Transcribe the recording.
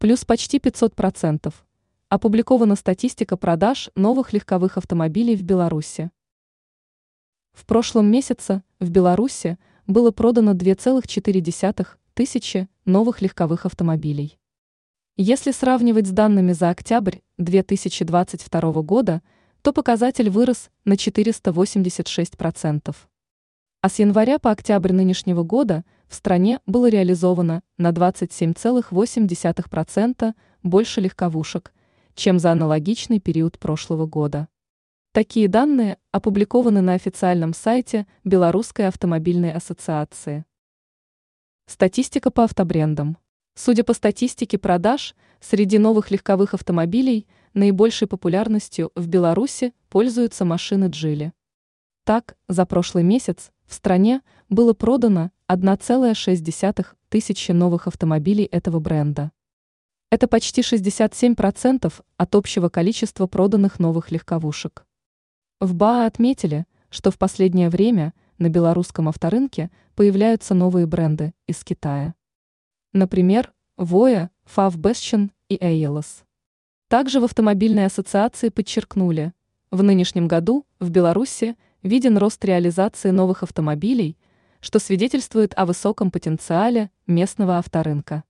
плюс почти 500%. Опубликована статистика продаж новых легковых автомобилей в Беларуси. В прошлом месяце в Беларуси было продано 2,4 тысячи новых легковых автомобилей. Если сравнивать с данными за октябрь 2022 года, то показатель вырос на 486%. А с января по октябрь нынешнего года в стране было реализовано на 27,8% больше легковушек, чем за аналогичный период прошлого года. Такие данные опубликованы на официальном сайте Белорусской автомобильной ассоциации. Статистика по автобрендам. Судя по статистике продаж, среди новых легковых автомобилей наибольшей популярностью в Беларуси пользуются машины Джили. Так, за прошлый месяц в стране было продано 1,6 тысячи новых автомобилей этого бренда. Это почти 67% от общего количества проданных новых легковушек. В БАА отметили, что в последнее время на белорусском авторынке появляются новые бренды из Китая. Например, Воя, Фавбесчен и Эйлос. Также в автомобильной ассоциации подчеркнули, в нынешнем году в Беларуси виден рост реализации новых автомобилей, что свидетельствует о высоком потенциале местного авторынка.